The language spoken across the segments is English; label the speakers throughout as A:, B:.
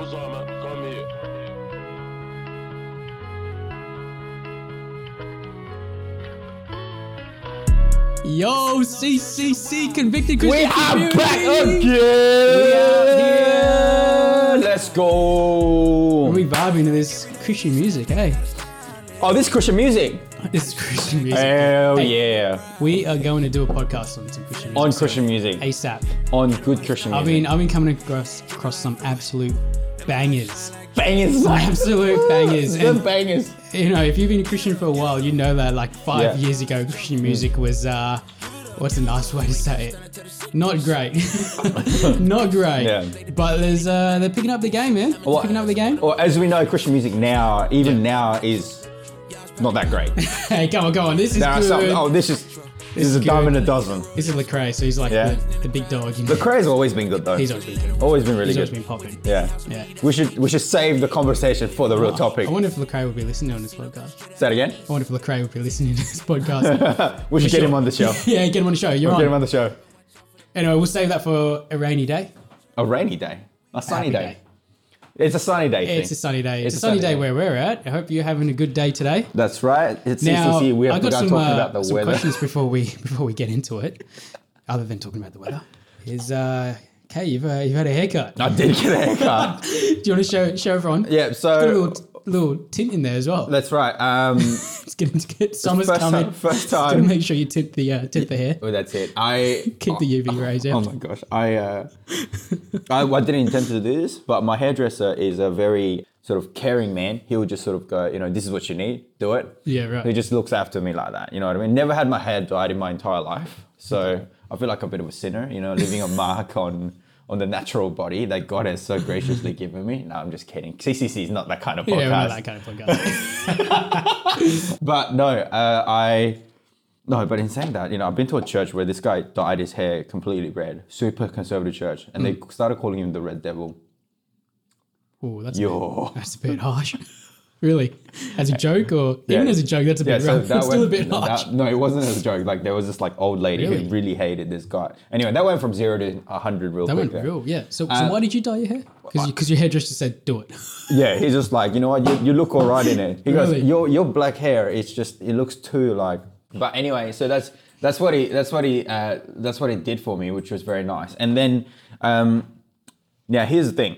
A: Uzama, come here.
B: Yo, CCC convicted Christian.
C: We
B: Christian
C: are
B: community.
C: back again.
B: here.
C: Let's go.
B: We vibing to this Christian music, hey?
C: Oh, this Christian music.
B: This is Christian music.
C: Hell
B: Hey,
C: yeah.
B: We are going to do a podcast on some Christian music.
C: On Christian music.
B: ASAP.
C: On good Christian music.
B: I've been I've been coming across across some absolute bangers.
C: bangers.
B: Absolute bangers.
C: The
B: And
C: bangers.
B: you know, if you've been a Christian for a while, you know that like five
C: Yeah. Mm.
B: years ago, Christian music was uh, what's a nice way to say it? Not great, not great.
C: Yeah.
B: But there's uh, they're picking up the game, man.
C: Well,
B: picking up the game.
C: Or as we know, Christian music now, even now, is not that great.
B: Hey, come on, come on. This is
C: There are
B: good.
C: some. Oh, this is this is a
B: is
C: dime
B: good.
C: and a dozen.
B: This is Lecrae, so he's like
C: Yeah.
B: the, the big dog. You know?
C: Lecrae's always been good though.
B: He's always been good.
C: always been really
B: He's always
C: good.
B: been popping.
C: Yeah.
B: Yeah.
C: We should we should save the conversation for the real oh, topic.
B: I wonder if Lecrae would be listening on this podcast.
C: Say that again.
B: I wonder if Lecrae would be listening to this podcast.
C: We should get
B: sure.
C: him on the show.
B: yeah, get him on the show. You're on.
C: Get him
B: on.
C: the show.
B: Anyway, we'll save that for a rainy day.
C: A rainy day. A sunny
B: Happy
C: day. It's a sunny day. thing.
B: It's a sunny day. It's,
C: It's
B: a sunny day where we're at. I hope you're having a good day today.
C: That's right. It's
B: Now,
C: CCC. We have
B: got
C: begun
B: some,
C: talking
B: uh,
C: about the
B: some
C: weather.
B: questions before we before we get into it. Other than talking about the weather, is uh, Kay, you've uh, you've had a haircut.
C: I did get a haircut.
B: Do you want to show show everyone?
C: yeah, so
B: little tint in there as well.
C: that's right. Um,
B: It's getting to get summer's
C: first
B: coming.
C: time- first
B: Gotta make sure you tint the uh, tint the hair.
C: well, that's it. I
B: Keep the UV rays out.
C: Oh my gosh, I, uh, I I didn't intend to do this, but my hairdresser is a very sort of caring man. He would just sort of go, you know, this is what you need, do it.
B: Yeah, right.
C: He just looks after me like that. You know what I mean? Never had my hair dyed in my entire life, so I feel like a bit of a sinner. You know, leaving a mark on on the natural body that God has so graciously given me. No, I'm just kidding. CCC is not that kind of podcast.
B: Yeah, we're not that kind of podcast.
C: But no, uh, I no. But in saying that, you know, I've been to a church where this guy dyed his hair completely red, super conservative church, and
B: Hmm.
C: they started calling him the Red Devil.
B: oh, that's a bit, that's a bit harsh. really, as a joke or even as a joke, that's a
C: yeah.
B: bit
C: So
B: rough.
C: that
B: It's still a
C: went,
B: bit
C: that-
B: harsh.
C: no, it wasn't as a joke. Like there was this like old lady
B: Really?
C: who really hated this guy. Anyway, that went from zero to a hundred real
B: That
C: quick.
B: went
C: there.
B: real, yeah. So, so
C: Uh,
B: why did you dye your hair? Because because your hairdresser said do it.
C: Yeah, he's just like, you know what, you, you look all right in it. He
B: Really?
C: goes, your your black hair, it's just it looks too like. But anyway, so that's that's what he that's what he uh, that's what he did for me, which was very nice. And then, um, yeah, here's the thing,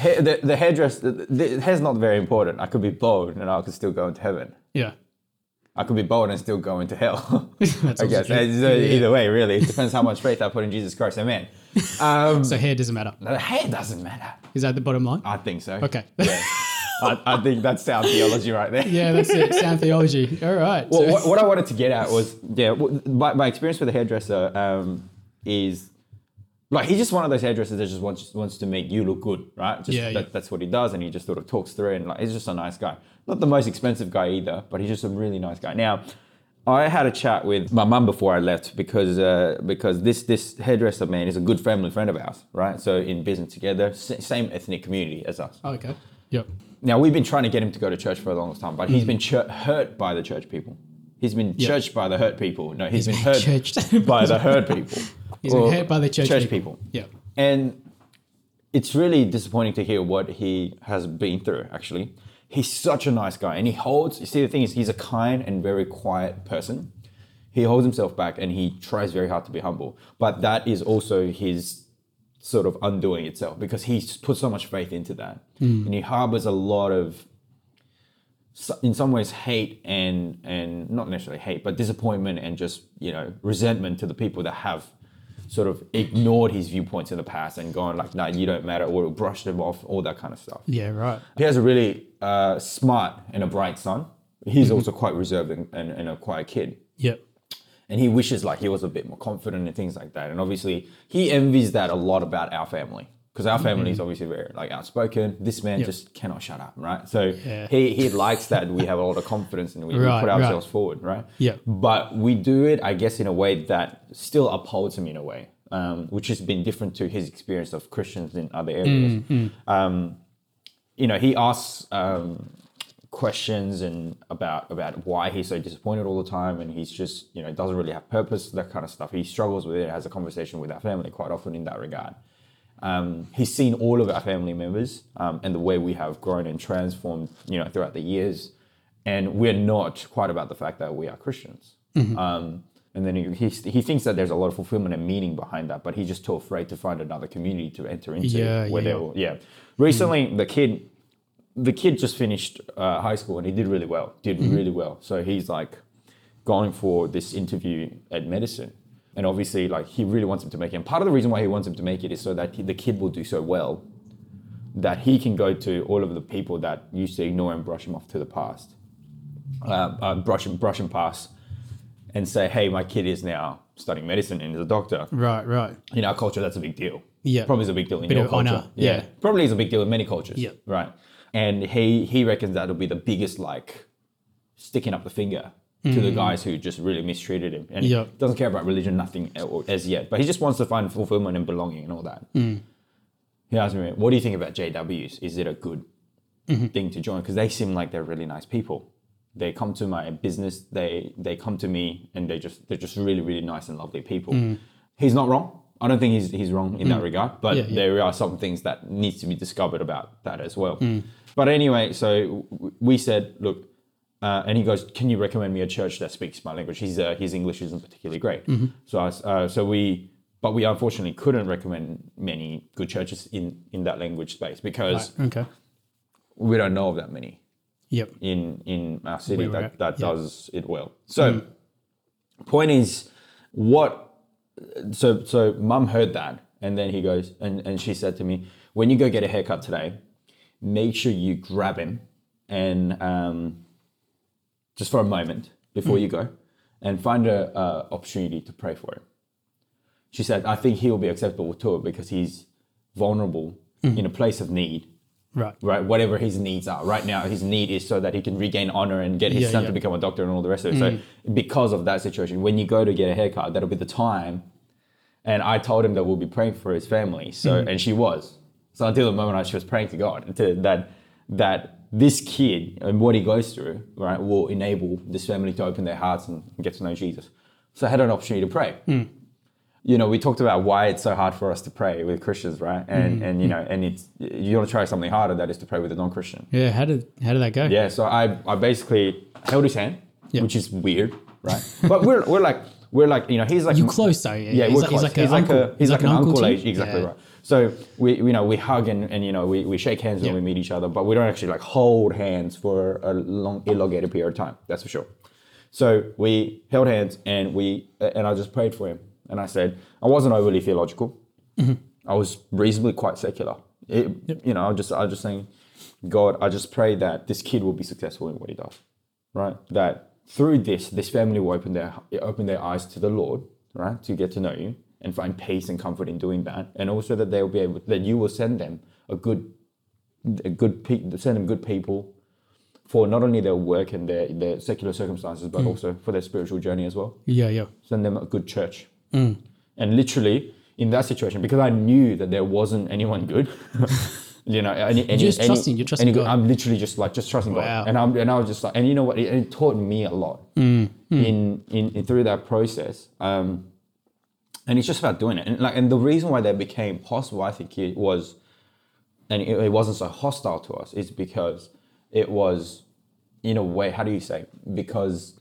C: Ha- the the hairdress, the, the hair's not very important. I could be bald and I could still go into heaven.
B: Yeah,
C: I could be bald and still go into hell. I guess. Uh, either way, really, it depends how much faith I put in Jesus Christ. Amen. Um,
B: so hair doesn't matter.
C: the hair doesn't matter.
B: Is that the bottom line?
C: I think so.
B: Okay.
C: Yeah. I, I think that's sound theology right there.
B: yeah, that's it. Sound theology. All right.
C: Well,
B: so-
C: what, what I wanted to get at was, yeah, my, my experience with a hairdresser um, is like he's just one of those hairdressers that just wants wants to make you look good, right? Just,
B: Yeah, yeah.
C: That's what he does, and he just sort of talks through. And like, he's just a nice guy. Not the most expensive guy either, but he's just a really nice guy. Now, I had a chat with my mum before I left because uh, because this this hairdresser man is a good family friend of ours, right? So in business together, s- same ethnic community as us.
B: Oh, okay. Yep.
C: Now we've been trying to get him to go to church for the longest time, but he's been chur- hurt by the church people. He's been churched by the hurt people. No, he's been
B: been
C: hurt by the hurt people.
B: He's been hurt by the church,
C: church people.
B: Yeah.
C: And it's really disappointing to hear what he has been through. Actually, he's such a nice guy, and he holds. You see, the thing is, he's a kind and very quiet person. He holds himself back, and he tries very hard to be humble. But that is also his sort of undoing itself because he's put so much faith into that, hmm. and he harbors a lot of in some ways hate and and not necessarily hate but disappointment and just you know resentment to the people that have sort of ignored his viewpoints in the past and gone like nah you don't matter or brushed them off all that kind of stuff
B: Yeah. Right.
C: he has a really uh, smart and a bright son he's also quite reserved and, and, and a quiet kid
B: Yep.
C: and he wishes like he was a bit more confident and things like that and obviously he envies that a lot about our family because our family is obviously very like outspoken this man
B: Yep.
C: just cannot shut up right so
B: Yeah.
C: he, he likes that we have a lot of confidence and we, we
B: Right,
C: put
B: right.
C: ourselves forward right
B: Yep.
C: but we do it i guess in a way that still upholds him in a way um, which has been different to his experience of christians in other areas
B: Mm,
C: um, you know he asks um, questions and about about why he's so disappointed all the time and he's just you know doesn't really have purpose that kind of stuff he struggles with it has a conversation with our family quite often in that regard Um, he's seen all of our family members um, and the way we have grown and transformed, you know, throughout the years. And we're not quite about the fact that we are Christians. Um, and then he, he, he thinks that there's a lot of fulfillment and meaning behind that, but he's just too afraid to find another community to enter into.
B: Yeah,
C: where
B: yeah.
C: they'll, yeah. Recently, the kid, the kid just finished uh, high school and he did really well. Did really well. So he's like going for this interview at medicine, and obviously, like he really wants him to make it. And part of the reason why he wants him to make it is so that he, the kid will do so well that he can go to all of the people that used to ignore and brush him off to the past, uh, uh, brush him, brush him past, and say, "Hey, my kid is now studying medicine and is a doctor."
B: Right, right.
C: in our culture, that's a big deal.
B: Yeah.
C: Probably is a big deal in
B: Bit
C: your culture.
B: honor,
C: Yeah.
B: yeah.
C: Probably is a big deal in many cultures.
B: Yeah.
C: Right. And he he reckons that'll be the biggest like sticking up the finger to the guys who just really mistreated him. And
B: Mm.
C: He doesn't care about religion, nothing as yet. But he just wants to find fulfillment and belonging and all that.
B: Mm.
C: He asked me, what do you think about JWs? Is it a good
B: Mm-hmm.
C: thing to join? Because they seem like they're really nice people. They come to my business, they they come to me and they just they're just really, really nice and lovely people. He's not wrong. I don't think he's, he's wrong in that regard, but
B: Mm. Yeah, yeah.
C: there are some things that needs to be discovered about that as well.
B: Mm.
C: But anyway, so we said, look, uh, and he goes, "Can you recommend me a church that speaks my language?" His uh, his English isn't particularly great,
B: Mm-hmm.
C: so I, uh, so we, but we unfortunately couldn't recommend many good churches in in that language space because
B: Right. Okay.
C: we don't know of that many
B: Yep.
C: in in our city that that
B: yeah.
C: does it well. So, point is, what? So so mum heard that, and then he goes, and and she said to me, when you go get a haircut today, make sure you grab him, and um, just for a moment before mm. you go, and find an a opportunity to pray for him. She said, I think he will be acceptable to it because he's vulnerable mm. in a place of need
B: Right.
C: right? Whatever his needs are. Right now, his need is so that he can regain honor and get his
B: Yeah,
C: son
B: yeah.
C: to become a doctor and all the rest of it. So, mm. because of that situation, when you go to get a haircut, that'll be the time. And I told him that we'll be praying for his family. So, and she was. So until the moment I, she was praying to God to, that that this kid and what he goes through, right, will enable this family to open their hearts and get to know Jesus. So I had an opportunity to pray hmm. you know, we talked about why it's so hard for us to pray with Christians, right? And hmm. and you hmm. know, and it's you want to try something harder that is to pray with a non-Christian.
B: Yeah. How did how did that go?
C: Yeah, so I I basically held his hand,
B: Yeah.
C: which is weird, right? but we're we're like we're like you know he's like
B: You close though. Yeah.
C: yeah,
B: he's
C: we're
B: like,
C: close.
B: He's like,
C: he's
B: a
C: like
B: uncle.
C: a he's like, an uncle,
B: you?
C: age, exactly
B: Yeah.
C: right. So we you know we hug and, and you know we, we shake hands when
B: Yeah.
C: we meet each other, but we don't actually like hold hands for a long elongated period of time. That's for sure. So we held hands and we and I just prayed for him and I said I wasn't overly theological. Mm-hmm. I was reasonably quite secular. It, You know, I just I was just saying, God, I just pray that this kid will be successful in what he does, right? That through this, this family will open their open their eyes to the Lord, right, to get to know you and find peace and comfort in doing that, and also that they will be able that you will send them a good, a good pe- send them good people for not only their work and their, their secular circumstances, but hmm. also for their spiritual journey as well
B: Yeah. Yeah.
C: send them a good church. Hmm. And literally in that situation, because I knew that there wasn't anyone good, you know, any, any,
B: just
C: any-
B: trusting- you're trusting
C: any
B: God.
C: I'm literally just like just trusting
B: Wow.
C: God, and I'm and I was just like, and you know what? It, it taught me a lot hmm. in, in in through that process. Um, and it's just about doing it, and like, and the reason why that became possible, I think, it was, and it, it wasn't so hostile to us, is because it was, in a way, how do you say? Because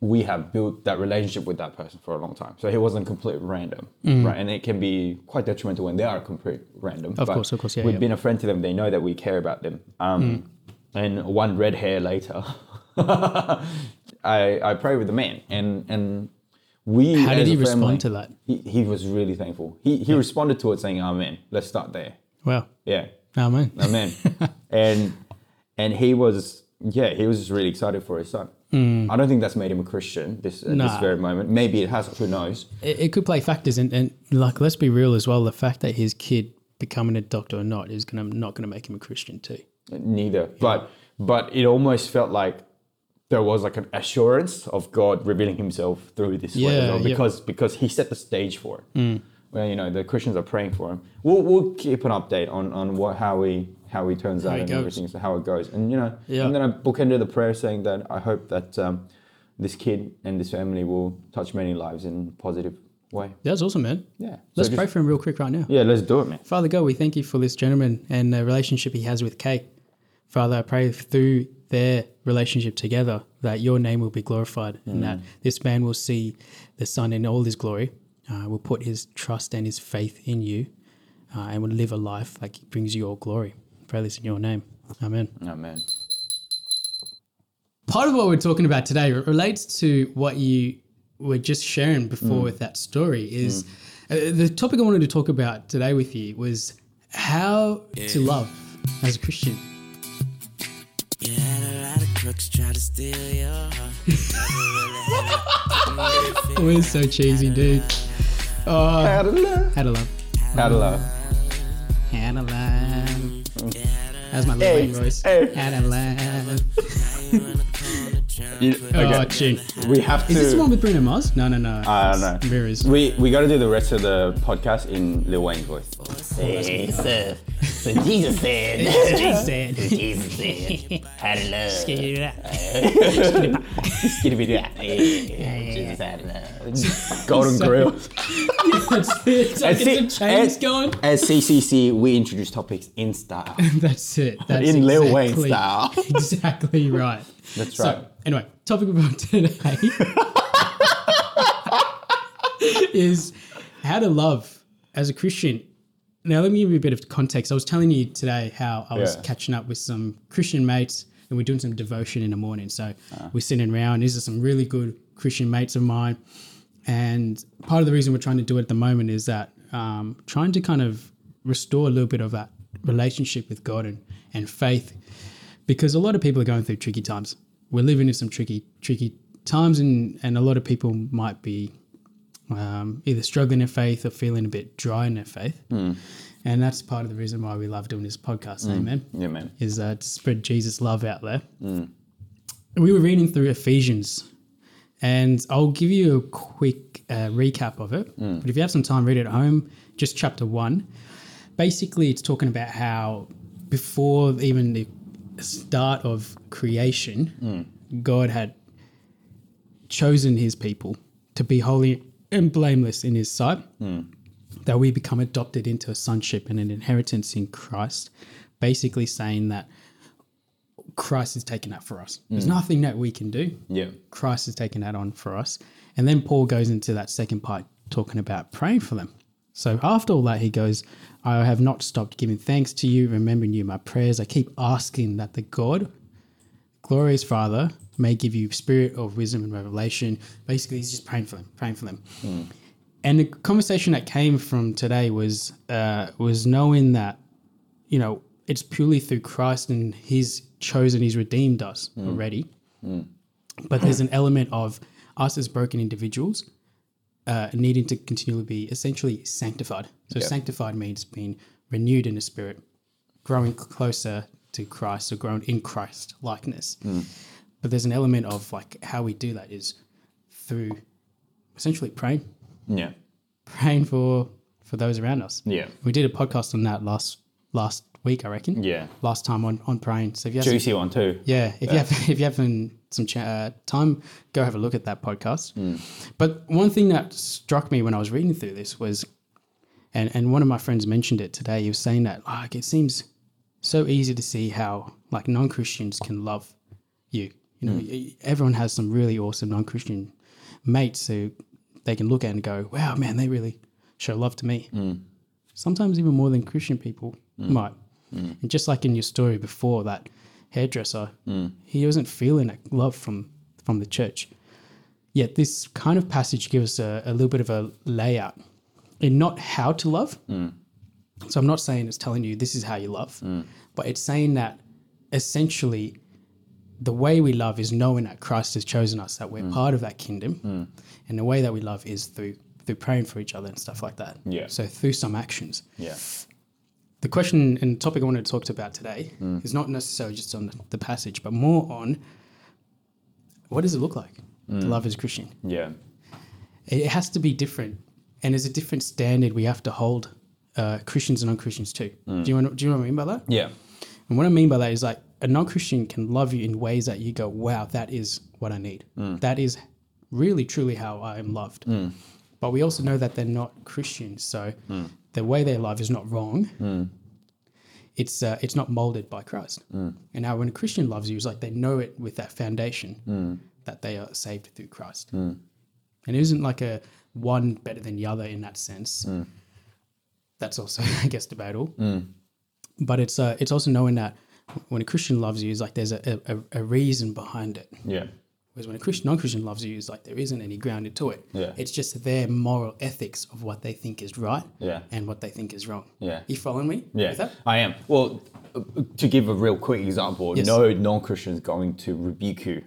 C: we have built that relationship with that person for a long time. So it wasn't complete random, right? And it can be quite detrimental when they are complete random.
B: Mm. Of course, of course, yeah,
C: We've
B: yeah.
C: been a friend to them. They know that we care about them. Um, And one red hair later, I I pray with the man, and and we.
B: How did he
C: family-
B: respond to that?
C: He, he was really thankful. He he responded to it saying, "Amen." Let's start there.
B: well
C: Yeah.
B: Amen.
C: Amen. and and he was yeah, he was just really excited for his son. Hmm. I don't think that's made him a Christian this at this very moment. Maybe it has. Who knows?
B: it, it could play factors and, and like let's be real as well the fact that his kid becoming a doctor or not is gonna not gonna make him a christian too
C: Neither. But but it almost felt like there was like an assurance of God revealing Himself through this way as
B: Yeah,
C: well,
B: yeah. Mm.
C: because because He set the stage for it. Well, you know, the Christians are praying for him. We'll, we'll keep an update on, on what how he how he turns
B: How
C: out and
B: goes.
C: everything, so how it goes. And you know,
B: Yeah.
C: I'm gonna bookend the prayer saying that I hope that um, this kid and this family will touch many lives in a positive way.
B: That's awesome, man.
C: Yeah.
B: Let's
C: just-
B: pray for him real quick right now.
C: Yeah, let's do it, man.
B: Father God, we thank you for this gentleman and the relationship he has with Kate. Father, I pray through their relationship together that your name will be glorified and that this man will see the Son in all his glory, uh, will put his trust and his faith in you, uh, and will live a life that brings you all glory. Pray this in your name. Amen.
C: Amen.
B: Part of what we're talking about today relates to what you were just sharing before with that story. Is uh, the topic I wanted to talk about today with you was how to love as a Christian.
A: Crooks try to steal your heart.
B: It was so cheesy, dude. Oh,
C: How to love.
B: how to love.
C: How to love.
B: How to love. That's my little
C: Hey,
B: Wayne voice.
C: hey.
B: How to love.
C: You,
B: Oh,
C: okay.
B: tune.
C: We have to.
B: Is this the one with Bruno Mars? No, no, no.
C: I don't know. We we got to do the rest of the podcast in Lil Wayne's voice.
D: Hey, so, so Jesus said,
B: Jesus said.
D: Jesus said, how to love. Jesus had love.
C: Golden Grill.
B: That's it. So
C: That's
B: get
C: it.
B: some chains
C: As-
B: going.
C: At CCC, we introduce topics in style.
B: That's it. That's
C: in Lil Wayne style.
B: Exactly right.
C: That's
B: So,
C: right.
B: anyway, topic about today is how to love as a Christian. Now, let me give you a bit of context. I was telling you today how I was
C: Yeah.
B: catching up with some Christian mates and we're doing some devotion in the morning. So
C: Ah.
B: we're sitting around. These are some really good Christian mates of mine. And part of the reason we're trying to do it at the moment is that um, trying to kind of restore a little bit of that relationship with God and, and faith because a lot of people are going through tricky times. We're living in some tricky, tricky times, and, and a lot of people might be um, either struggling in faith or feeling a bit dry in their faith. And that's part of the reason why we love doing this podcast. Amen.
C: Yeah, man.
B: Is uh, to spread Jesus' love out there. We were reading through Ephesians, and I'll give you a quick uh, recap of it. But if you have some time, read it at home. Just chapter one. Basically, it's talking about how before even the start of creation, God had chosen his people to be holy and blameless in his sight, hmm. that we become adopted into a sonship and an inheritance in Christ, basically saying that Christ has taken that for us. There's hmm. nothing that we can do.
C: Yeah.
B: Christ has taken that on for us. And then Paul goes into that second part talking about praying for them. So after all that, he goes, I have not stopped giving thanks to you, remembering you in my prayers. I keep asking that the God, glorious Father, may give you spirit of wisdom and revelation. Basically, he's just praying for them, praying for them. And the conversation that came from today was uh, was knowing that, you know, it's purely through Christ and He's chosen, He's redeemed us already. But there's an element of us as broken individuals uh, needing to continually be essentially sanctified. So
C: Yeah.
B: sanctified means being renewed in the spirit, growing closer to Christ or growing in Christ likeness. But there's an element of like how we do that is through essentially praying,
C: Yeah.
B: praying for for those around us.
C: Yeah.
B: We did a podcast on that last last week, I reckon.
C: Yeah.
B: Last time on on praying. So if you have some-
C: Juicy one too.
B: yeah, if you have if you have some, cha- uh, time, go have a look at that podcast. But one thing that struck me when I was reading through this was, and and one of my friends mentioned it today. He was saying that like it seems so easy to see how like non Christians can love you. You know, hmm. y- everyone has some really awesome non Christian mates who they can look at and go, "Wow, man, they really show love to me." Hmm. Sometimes even more than Christian people hmm. might. And just like in your story before, that hairdresser, he wasn't feeling that love from from the church. Yet this kind of passage gives us a, a little bit of a layout in not how to love. So I'm not saying it's telling you this is how you love, but it's saying that essentially the way we love is knowing that Christ has chosen us, that we're mm. part of that kingdom, mm. and the way that we love is through through praying for each other and stuff like that.
C: Yeah.
B: So through some actions
C: Yeah.
B: the question and topic I wanted to talk about today mm. is not necessarily just on the, passage, but more on what does it look like to love as a Christian?
C: Yeah.
B: It has to be different, and there's a different standard we have to hold uh, Christians and non-Christians too. Do you want? Do you know what I mean by that?
C: Yeah.
B: And what I mean by that is like a non-Christian can love you in ways that you go, "Wow, that is what I need. Mm. That is really truly how I am loved." Mm. but we also know that they're not Christians. So mm. the way they love is not wrong. It's uh, it's not molded by Christ. And now when a Christian loves you, it's like they know it with that foundation that they are saved through Christ. And it isn't like a one better than the other in that sense. That's also, I guess, debatable. But it's uh, it's also knowing that when a Christian loves you, is like there's a, a, a reason behind it.
C: Yeah.
B: Whereas when a Christian non-Christian loves you, is like there isn't any grounded to it.
C: Yeah.
B: It's just their moral ethics of what they think is right
C: Yeah.
B: and what they think is wrong.
C: Yeah.
B: You following me?
C: Yeah,
B: With that?
C: I am. Well, to give a real quick example,
B: Yes.
C: no non-Christian is going to rebuke you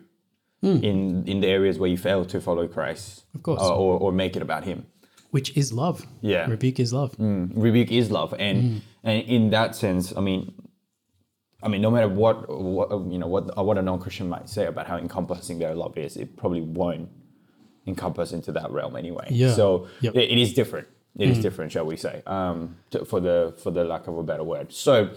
C: in in the areas where you fail to follow Christ.
B: Of course.
C: uh, or or make it about Him.
B: Which is love.
C: Yeah.
B: Rebuke is love.
C: Rebuke is love, and
B: Hmm.
C: and in that sense, I mean, I mean, no matter what, what you know, what what a non-Christian might say about how encompassing their love is, it probably won't encompass into that realm anyway.
B: Yeah.
C: So
B: Yep.
C: It, it is different. It is different, shall we say, um, to, for the for the lack of a better word. So.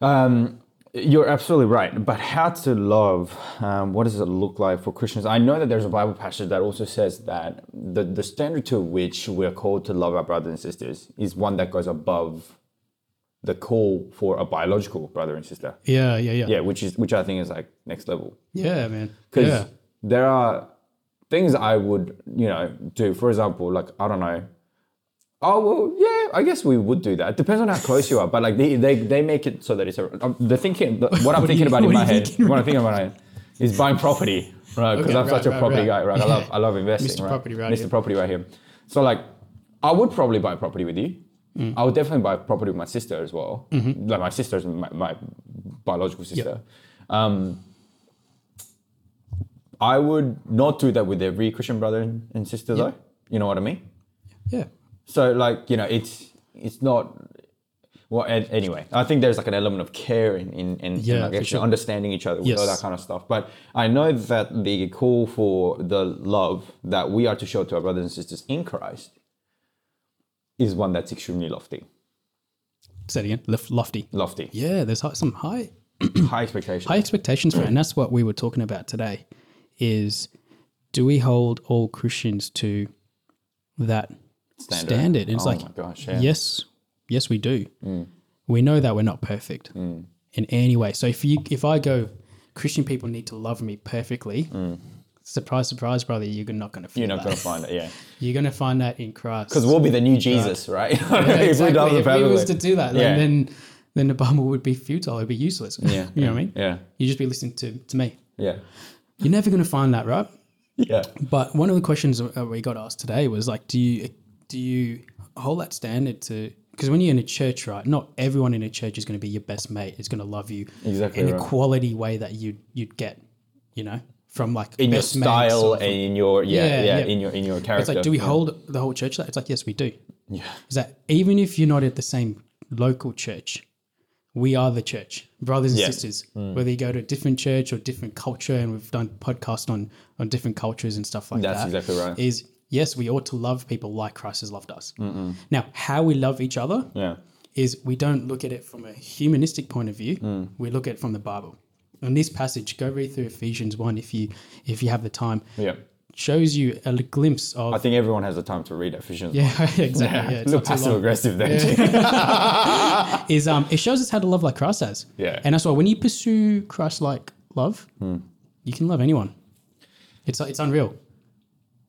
C: Um, you're absolutely right. But how to love, um, what does it look like for Christians? I know that there's a Bible passage that also says that the, the standard to which we're called to love our brothers and sisters is one that goes above the call for a biological brother and sister.
B: Yeah, yeah, yeah.
C: Yeah, which is which I think is like next level.
B: Yeah, man.
C: Because
B: Yeah.
C: there are things I would, you know, do. For example, like I don't know. Oh well, yeah. I guess we would do that. It depends on how close you are, but like they they, they make it so that it's a. Um, the thinking, the, what I'm
B: What
C: thinking
B: you-
C: about in my head,
B: thinking
C: what I'm thinking about my head, is buying property, right? Because
B: Okay,
C: I'm such
B: right,
C: a
B: right,
C: property
B: right.
C: guy, right? I love I love investing,
B: Mr.
C: right?
B: Property right
C: Mr.
B: here.
C: Property right here. So like, I would probably buy property with you.
B: Mm.
C: I would definitely buy property with my sister as well.
B: Mm-hmm.
C: Like my sister's my, my biological sister. Um, I would not do that with every Christian brother and sister though. You know what I mean?
B: Yeah.
C: So like you know, it's it's not. Well, anyway, I think there's like an element of care in in, in, in,
B: Yeah,
C: like actually
B: sure.
C: understanding each other with all that kind of stuff. But I know that the call for the love that we are to show to our brothers and sisters in Christ is one that's extremely lofty.
B: Say it again. Lif- lofty.
C: Lofty,
B: Yeah, there's some high
C: high expectations.
B: high expectations for it, and that's what we were talking about today. Is do we hold all Christians to that
C: Standard.
B: standard? And it's
C: Oh
B: like,
C: my gosh, yeah.
B: yes, yes, we do. Mm. We know that we're not perfect mm. in any way. So if you, if I go, Christian people need to love me perfectly. Mm. Surprise, surprise, brother, you're not going to feel
C: You're not going to find it, yeah.
B: You're going to find that in Christ.
C: Because we'll be the new Jesus, right?
B: Yeah,
C: if we
B: exactly.
C: love them
B: If we was to do that,
C: Yeah.
B: then, then then the Bible would be futile. It'd be useless.
C: Yeah,
B: you know what I mean?
C: yeah.
B: you'd just be listening to to me.
C: Yeah,
B: You're never going to find that, right?
C: yeah.
B: But one of the questions we got asked today was like, do you do you hold that standard to? Because when you're in a church, right, not everyone in a church is going to be your best mate. Is going to love you
C: Exactly
B: in a quality way that you you'd get, you know, from like
C: In your style and in your yeah,
B: Yeah,
C: yeah,
B: yeah.
C: in your in your character.
B: It's like, do we hold the whole church that? It's like, yes, we do.
C: Yeah.
B: Is that even if you're not at the same local church, we are the church, brothers and
C: Yeah.
B: sisters. Whether you go to a different church or different culture, and we've done podcasts on on different cultures and stuff like
C: That's
B: that.
C: That's exactly right.
B: Is yes, we ought to love people like Christ has loved us. Now, how we love each other
C: Yeah.
B: is we don't look at it from a humanistic point of view.
C: Mm.
B: We look at it from the Bible. And this passage, go read through Ephesians one if you if you have the time.
C: Yeah.
B: Shows you a glimpse of
C: I think everyone has the time to read Ephesians.
B: yeah, exactly. Yeah,
C: Yeah,
B: it's too
C: passive aggressive there. too.
B: is um it shows us how to love like Christ has.
C: Yeah.
B: And that's why when you pursue Christ like love,
C: Hmm.
B: you can love anyone. It's it's unreal.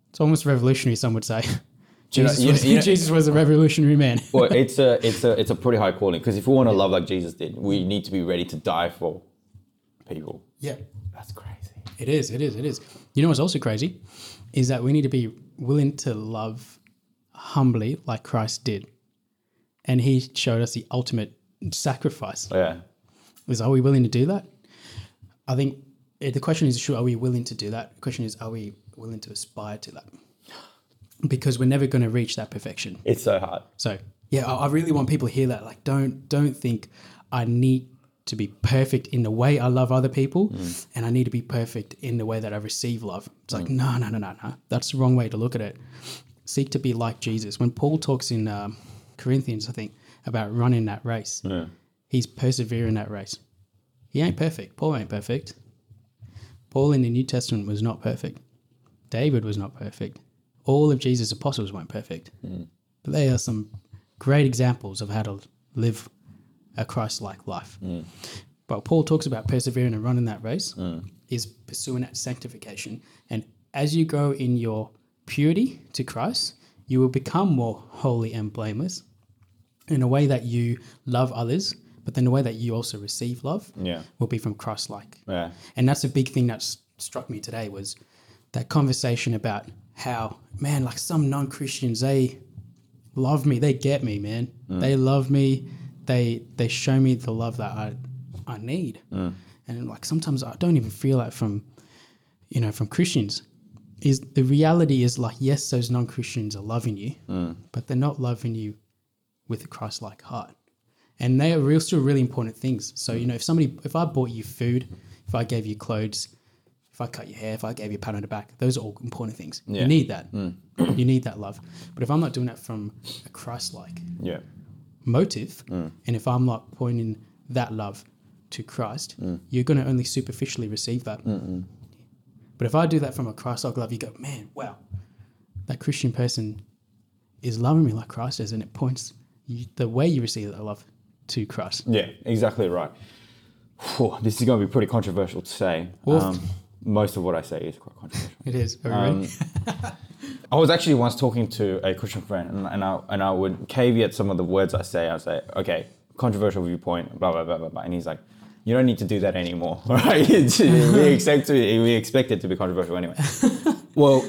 B: It's almost revolutionary, some would say.
C: You know-
B: Jesus, was,
C: you know-
B: Jesus was a revolutionary man.
C: well, it's a it's a it's a pretty high calling because if we want to love like Jesus did, we need to be ready to die for people.
B: yeah.
C: That's crazy.
B: It is, it is, it is. You know what's also crazy? Is that we need to be willing to love humbly like Christ did. And he showed us the ultimate sacrifice.
C: Yeah.
B: is are we willing to do that? I think eh, the question is, sure, are we willing to do that? The question is, are we willing to aspire to that? Because we're never going to reach that perfection.
C: It's so hard.
B: So yeah, I, I really want people to hear that. Like, don't don't think I need to be perfect in the way I love other people, mm. and I need to be perfect in the way that I receive love. It's like no, no, no, no, no. That's the wrong way to look at it. Seek to be like Jesus. When Paul talks in um, Corinthians, I think about running that race, he's persevering that race. He ain't perfect. Paul ain't perfect. Paul in the New Testament was not perfect. David was not perfect. all of Jesus' apostles weren't perfect, mm. but they are some great examples of how to live a Christ-like life. Mm. But Paul talks about persevering and running that race mm. is pursuing that sanctification, and as you grow in your purity to Christ, you will become more holy and blameless in a way that you love others, but then the way that you also receive love
C: Yeah.
B: will be from Christ-like.
C: Yeah.
B: And that's a big thing that struck me today was that conversation about how, man, like some non Christians, they love me, they get me, man. Mm. They love me, they they show me the love that I I need. Mm. And like sometimes I don't even feel that from, you know, from Christians. Is the reality is like yes, those non Christians are loving you, mm. but they're not loving you with a Christ like heart. And they are real still really important things. So, you mm. know, if somebody if I bought you food, if I gave you clothes, if I cut your hair, if I gave you a pat on the back, those are all important things.
C: Yeah.
B: You need that. you need that love. But if I'm not doing that from a Christ like
C: Yeah.
B: Motive, and if I'm not pointing that love to Christ, you're going to only superficially receive that. But if I do that from a Christ-like love, you go, man, wow, that Christian person is loving me like Christ is, and it points you, the way you receive that love to Christ.
C: Yeah, exactly right. Whew, this is going to be pretty controversial to say. Um, most of what I say is quite controversial.
B: It is.
C: Um,
B: ready?
C: I was actually once talking to a Christian friend, and, and I and I would caveat some of the words I say. I say, okay, controversial viewpoint, blah blah blah blah blah, and he's like, you don't need to do that anymore, right? We expect to, we expect it to be controversial anyway. well,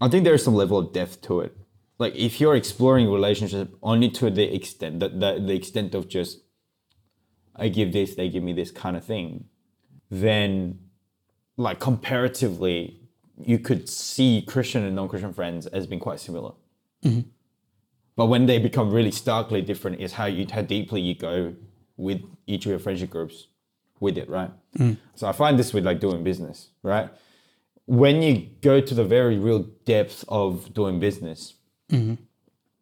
C: I think there is some level of depth to it. Like if you're exploring relationship only to the extent that the, the extent of just I give this, they give me this kind of thing, then like comparatively, you could see Christian and non-Christian friends as being quite similar. Mm-hmm. But when they become really starkly different, is how you how deeply you go with each of your friendship groups with it, right? Mm. So I find this with like doing business, right? When you go to the very real depth of doing business mm-hmm.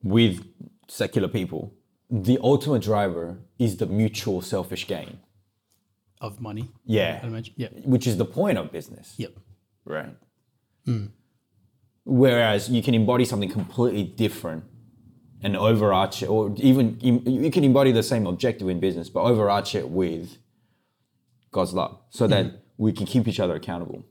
C: with secular people, the ultimate driver is the mutual selfish gain.
B: of money.
C: Yeah.
B: I'd imagine. Yep.
C: Which is the point of business.
B: Yep.
C: Right. Whereas you can embody something completely different and overarch it, or even you can embody the same objective in business, but overarch it with God's love so that we can keep each other accountable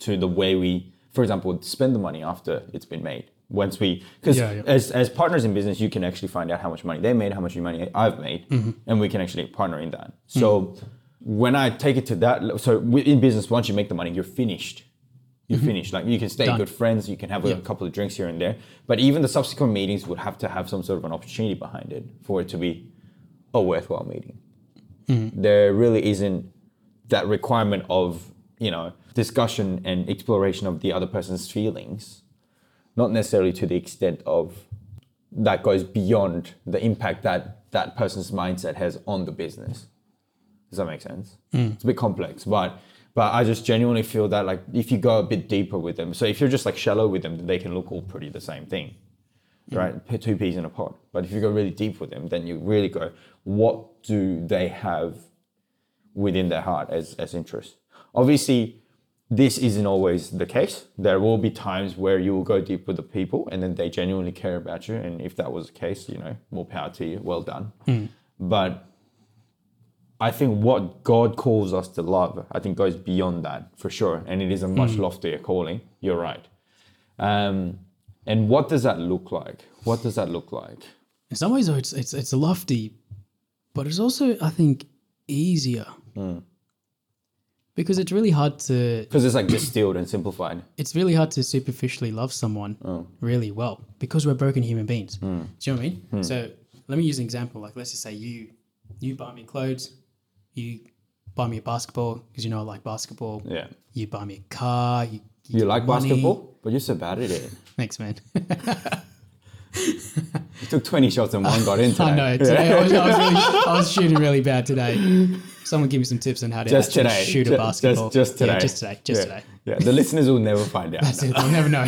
C: to the way we, for example, spend the money after it's been made. Once we, because
B: Yeah, yeah.
C: as, as partners in business, you can actually find out how much money they made, how much money I've made,
B: Mm-hmm.
C: and we can actually partner in that. So when I take it to that, so in business, once you make the money, you're finished. You're finished. Like you can stay
B: Mm-hmm. Done.
C: good friends, you can have a couple of drinks here and there, but even the subsequent meetings would have to have some sort of an opportunity behind it for it to be a worthwhile meeting.
B: Mm-hmm.
C: There really isn't that requirement of you know discussion and exploration of the other person's feelings, not necessarily to the extent of that goes beyond the impact that that person's mindset has on the business. Does that make sense? It's a bit complex, but but I just genuinely feel that like if you go a bit deeper with them, so if you're just like shallow with them, they can look all pretty the same thing, right? Put Two peas in a pod. But if you go really deep with them, then you really go, what do they have within their heart as as interest? Obviously, this isn't always the case. There will be times where you will go deep with the people, and then they genuinely care about you. And if that was the case, you know, more power to you. Well done. Mm. But I think what God calls us to love, I think goes beyond that for sure. And it is a much hmm. loftier calling. You're right. Um, and what does that look like? What does that look like?
B: In some ways, though, it's it's it's lofty, but it's also I think easier hmm. because it's really hard to
C: Because it's like distilled and simplified.
B: it's really hard to superficially love someone oh. really well because we're broken human beings. Hmm. Do you know what I mean? So let me use an example. Like let's just say you you buy me clothes, you buy me a basketball because you know I like basketball.
C: Yeah.
B: You buy me a car. You,
C: You
B: give
C: like
B: money.
C: basketball? But you're so bad at it.
B: Thanks, man.
C: You took 20 shots and one got in today.
B: I know. Today I, was, I was really, I was shooting really bad today. Someone give me some tips on how to
C: Just today.
B: shoot
C: Ju-
B: a basketball.
C: Just, just today.
B: Yeah, just today. Just
C: yeah.
B: today.
C: Yeah. The listeners will never find out.
B: That's it. They'll never know.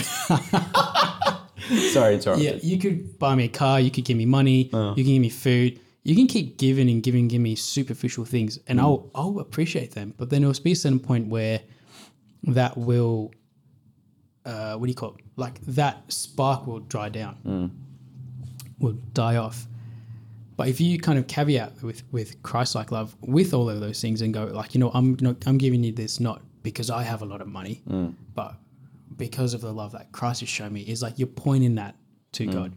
C: Sorry, sorry.
B: Yeah, you could buy me a car, you could give me money, uh. you can give me food. You can keep giving and giving, give me superficial things, and I'll I'll appreciate them. But then there'll be a certain point where that will uh, what do you call it? Like that spark will dry down,
C: Mm.
B: will die off. But if you kind of caveat with with Christ-like love with all of those things and go like, you know, I'm not, I'm giving you this not because I have a lot of money,
C: Mm.
B: but because of the love that Christ has shown me, is like you're pointing that to
C: Mm.
B: God.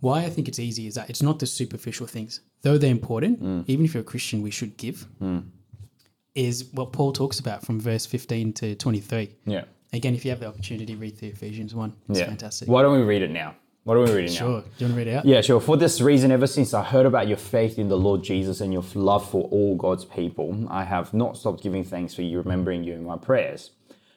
B: Why I think it's easy is that it's not the superficial things, though they're important.
C: Mm.
B: Even if you're a Christian, we should give. Is what Paul talks about from verse 15 to 23.
C: Yeah.
B: Again, if you have the opportunity, read the Ephesians 1. It's
C: yeah.
B: fantastic.
C: Why don't we read it now? Why don't we read it now?
B: Sure. Do you want to read it out?
C: Yeah, sure. For this reason, ever since I heard about your faith in the Lord Jesus and your love for all God's people, I have not stopped giving thanks for you, remembering you in my prayers.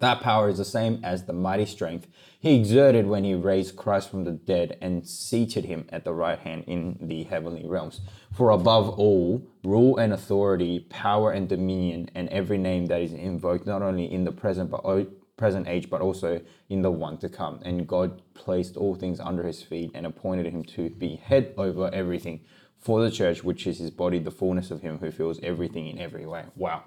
C: That power is the same as the mighty strength he exerted when he raised Christ from the dead and seated him at the right hand in the heavenly realms. For above all, rule and authority, power and dominion, and every name that is invoked not only in the present but present age, but also in the one to come. And God placed all things under his feet and appointed him to be head over everything for the church, which is his body, the fullness of him who fills everything in every way. Wow.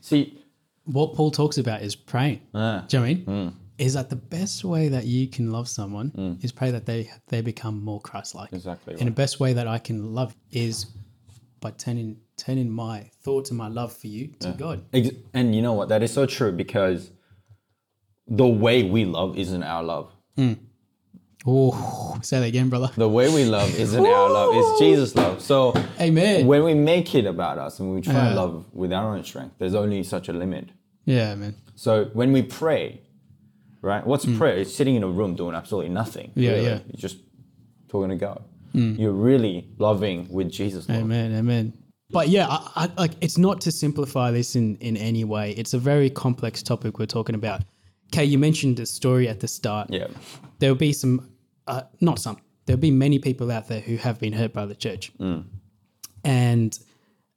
C: See,
B: What Paul talks about is praying.
C: Ah.
B: Do you know what I mean?
C: Mm.
B: Is that the best way that you can love someone is pray that they they become more Christ-like.
C: Exactly
B: And the best way that I can love is by turning turning my thoughts and my love for you to God.
C: Ex- And you know what? That is so true because the way we love isn't our love.
B: Oh, say that again, brother.
C: The way we love isn't our love. It's Jesus' love. So
B: Amen.
C: when we make it about us and we try
B: Yeah.
C: and love with our own strength, there's only such a limit.
B: yeah, man.
C: So when we pray, right? What's mm. prayer? It's sitting in a room doing absolutely nothing.
B: Yeah,
C: really.
B: yeah.
C: You're just talking to God. Mm. You're really loving with Jesus' love.
B: Amen, amen. But yeah, I, I, like it's not to simplify this in in any way. It's a very complex topic we're talking about. Okay, you mentioned the story at the start.
C: Yeah.
B: There will be some, uh, not some. There'll be many people out there who have been hurt by the church, and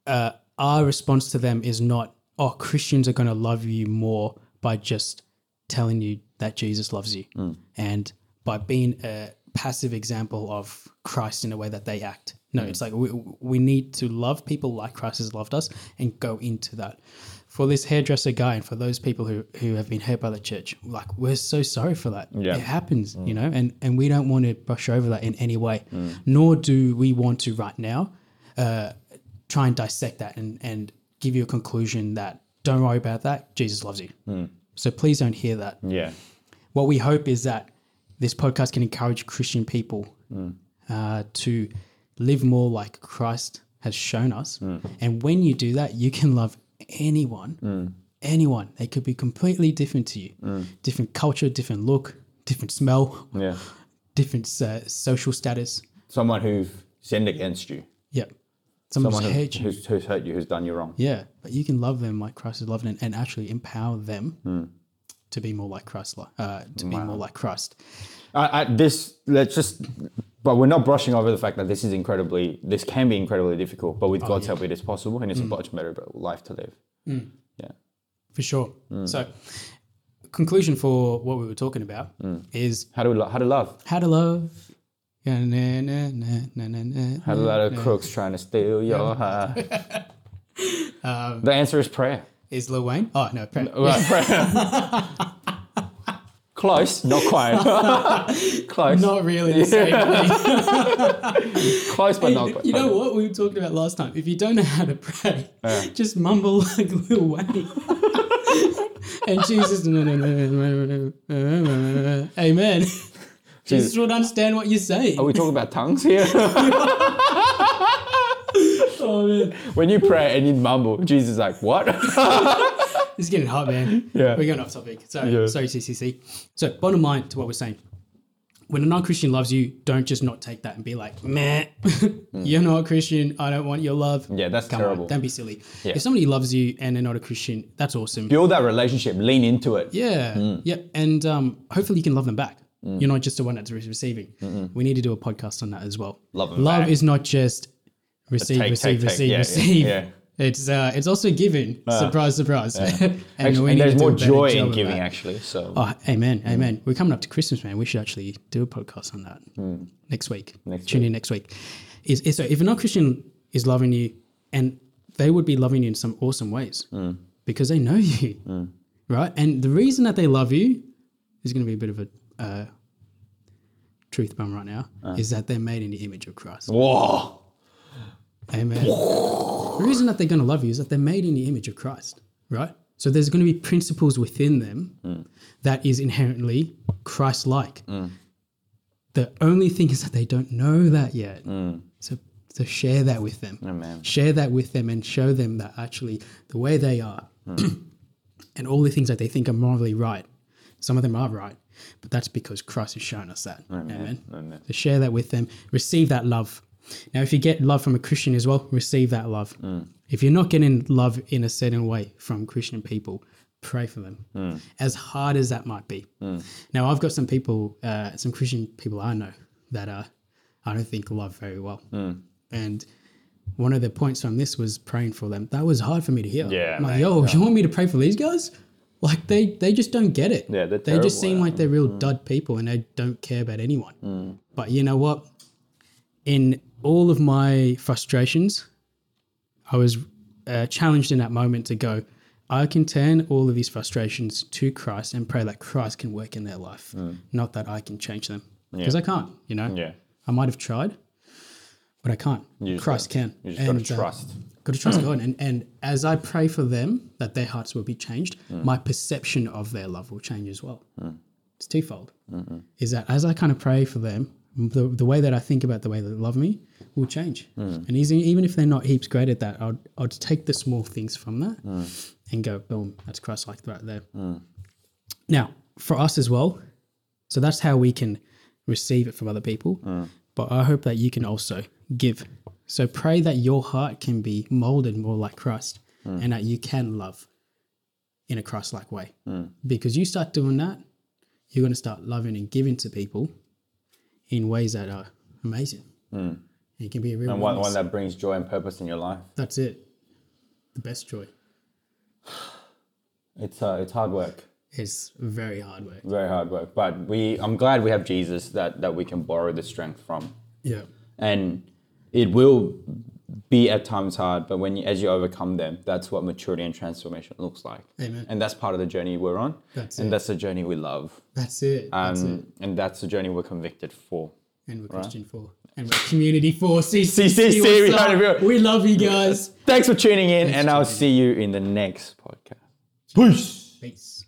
B: uh, our response to them is not, "Oh, Christians are going to love you more by just telling you that Jesus loves you, and by being a passive example of Christ in a way that they act." No, it's like we, we need to love people like Christ has loved us and go into that. For this hairdresser guy and for those people who, who have been hurt by the church, like we're so sorry for that.
C: Yeah.
B: It happens, you mm. know, and, and we don't want to brush over that in any way. Mm. Nor do we want to right now uh, try and dissect that and, and give you a conclusion that don't worry about that, Jesus loves you. Mm. So please don't hear that
C: Yeah.
B: what we hope is that this podcast can encourage Christian people uh, to live more like Christ has shown us. And when you do that, you can love anyone, anyone. They could be completely different to you, different culture, different look, different smell,
C: Yeah.
B: different uh, social status.
C: Someone who's sinned against you.
B: Yep. Someone's
C: Someone who's,
B: hurt you.
C: who's, who's hurt you, who's done you wrong.
B: Yeah, but you can love them like Christ has loved them and actually empower them
C: Hmm.
B: to be more like Christ, uh, to be more like Christ.
C: I, I, this let's just but we're not brushing over the fact that this is incredibly this can be incredibly difficult but with god's help it is possible and it's a much better life to live yeah
B: For sure.
C: Mm.
B: So, conclusion for what we were talking about
C: Mm.
B: is
C: how to lo- how to love
B: how to love. Yeah, na, na, na, na, na, na,
C: how to let a crooks trying to steal your heart the answer is prayer
B: Is Lil Wayne? Oh no, pray.
C: Well, prayer. close not quite close
B: not really the same thing.
C: close but not quite
B: You know what we were talking about last time? If you don't know how to pray, just mumble like Lil Wayne. and Jesus, Amen. Jesus would understand what you're saying.
C: are we talking about tongues here
B: Oh man,
C: when you pray and you mumble jesus is like what
B: it's getting hot, man.
C: Yeah.
B: we're going off topic. Sorry,
C: Yeah.
B: sorry, CCC. So, bottom line to what we're saying: when a non-Christian loves you, don't just not take that and be like, "Meh, you're not a Christian. I don't want your love."
C: yeah that's
B: Come
C: terrible
B: on, don't be silly.
C: Yeah.
B: If somebody loves you and they're not a Christian, that's awesome.
C: build that relationship lean into it
B: Yeah,
C: Mm.
B: yeah, and um, hopefully you can love them back. You're not just the one that's re- receiving. We need to do a podcast on that as well.
C: Love
B: Love
C: back.
B: is not just receive,
C: take,
B: receive,
C: take, take.
B: receive,
C: Yeah, yeah,
B: receive.
C: yeah.
B: It's uh, it's also giving. surprise, surprise. and,
C: Actually, and there's more joy in giving, actually. So
B: Oh, amen, amen. We're coming up to Christmas, man. We should actually do a podcast on that next week.
C: Next
B: Tune
C: week.
B: in next week. Is, is so if a non-Christian is loving you, and they would be loving you in some awesome ways
C: Hmm.
B: because they know you, right? And the reason that they love you is going to be a bit of a uh, truth bomb right now.
C: Uh.
B: Is that they're made in the image of Christ.
C: whoa,
B: Amen. the reason that they're going to love you is that they're made in the image of Christ, right? So there's going to be principles within them mm. that is inherently Christ-like. Mm. The only thing is that they don't know that yet. Mm. So so share that with them.
C: Amen.
B: Share that with them and show them that actually the way they are and all the things that they think are morally right, some of them are right, but that's because Christ has shown us that. Amen.
C: Amen.
B: So share that with them. Receive that love. Now, if you get love from a Christian as well, receive that love. If you're not getting love in a certain way from Christian people, pray for them, as hard as that might be. Now, I've got some people, uh, some Christian people I know that uh, I don't think love very well. And one of the points from this was praying for them. That was hard for me to hear.
C: Yeah,
B: I'm like,
C: mate,
B: yo, you want me to pray for these guys? Like they, they just don't get it.
C: Yeah, they're
B: they just seem like they're real dud people and they don't care about anyone.
C: Mm.
B: But you know what? In all of my frustrations, I was uh, challenged in that moment to go, I can turn all of these frustrations to Christ and pray that Christ can work in their life, not that I can change them. Because I can't, you know?
C: Mm. yeah,
B: I might have tried, but I can't. Christ can.
C: you just gotta
B: And, uh,
C: trust.
B: Got to trust God. And, and as I pray for them that their hearts will be changed,
C: Mm.
B: my perception of their love will change as well. It's twofold.
C: Mm-hmm.
B: Is that as I kind of pray for them, the, the way that I think about the way they love me will change.
C: Mm.
B: And easy, even if they're not heaps great at that, I'd, I'd take the small things from that
C: Mm.
B: and go, boom, that's Christ like right there. Now, for us as well, so that's how we can receive it from other people. But I hope that you can also give. So pray that your heart can be molded more like Christ and that you can love in a Christ like way. Because you start doing that, you're going to start loving and giving to people in ways that are amazing. And it can be a real
C: and one, one that brings joy and purpose in your life.
B: That's it. The best joy
C: It's uh, it's hard work,
B: It's very hard work.
C: very hard work. But we, I'm glad we have Jesus that that we can borrow the strength from.
B: Yeah.
C: and it will be at times hard but when you as you overcome them that's what maturity and transformation looks like
B: Amen.
C: and that's part of the journey we're on
B: That's
C: and
B: it.
C: that's the journey we love
B: That's it. That's it.
C: um, and that's the journey we're convicted for
B: And we're Christian for. And we're community for. CCC.
C: CCC, we?
B: We love you guys.
C: thanks for tuning in and i'll see you in the next podcast peace
B: Peace.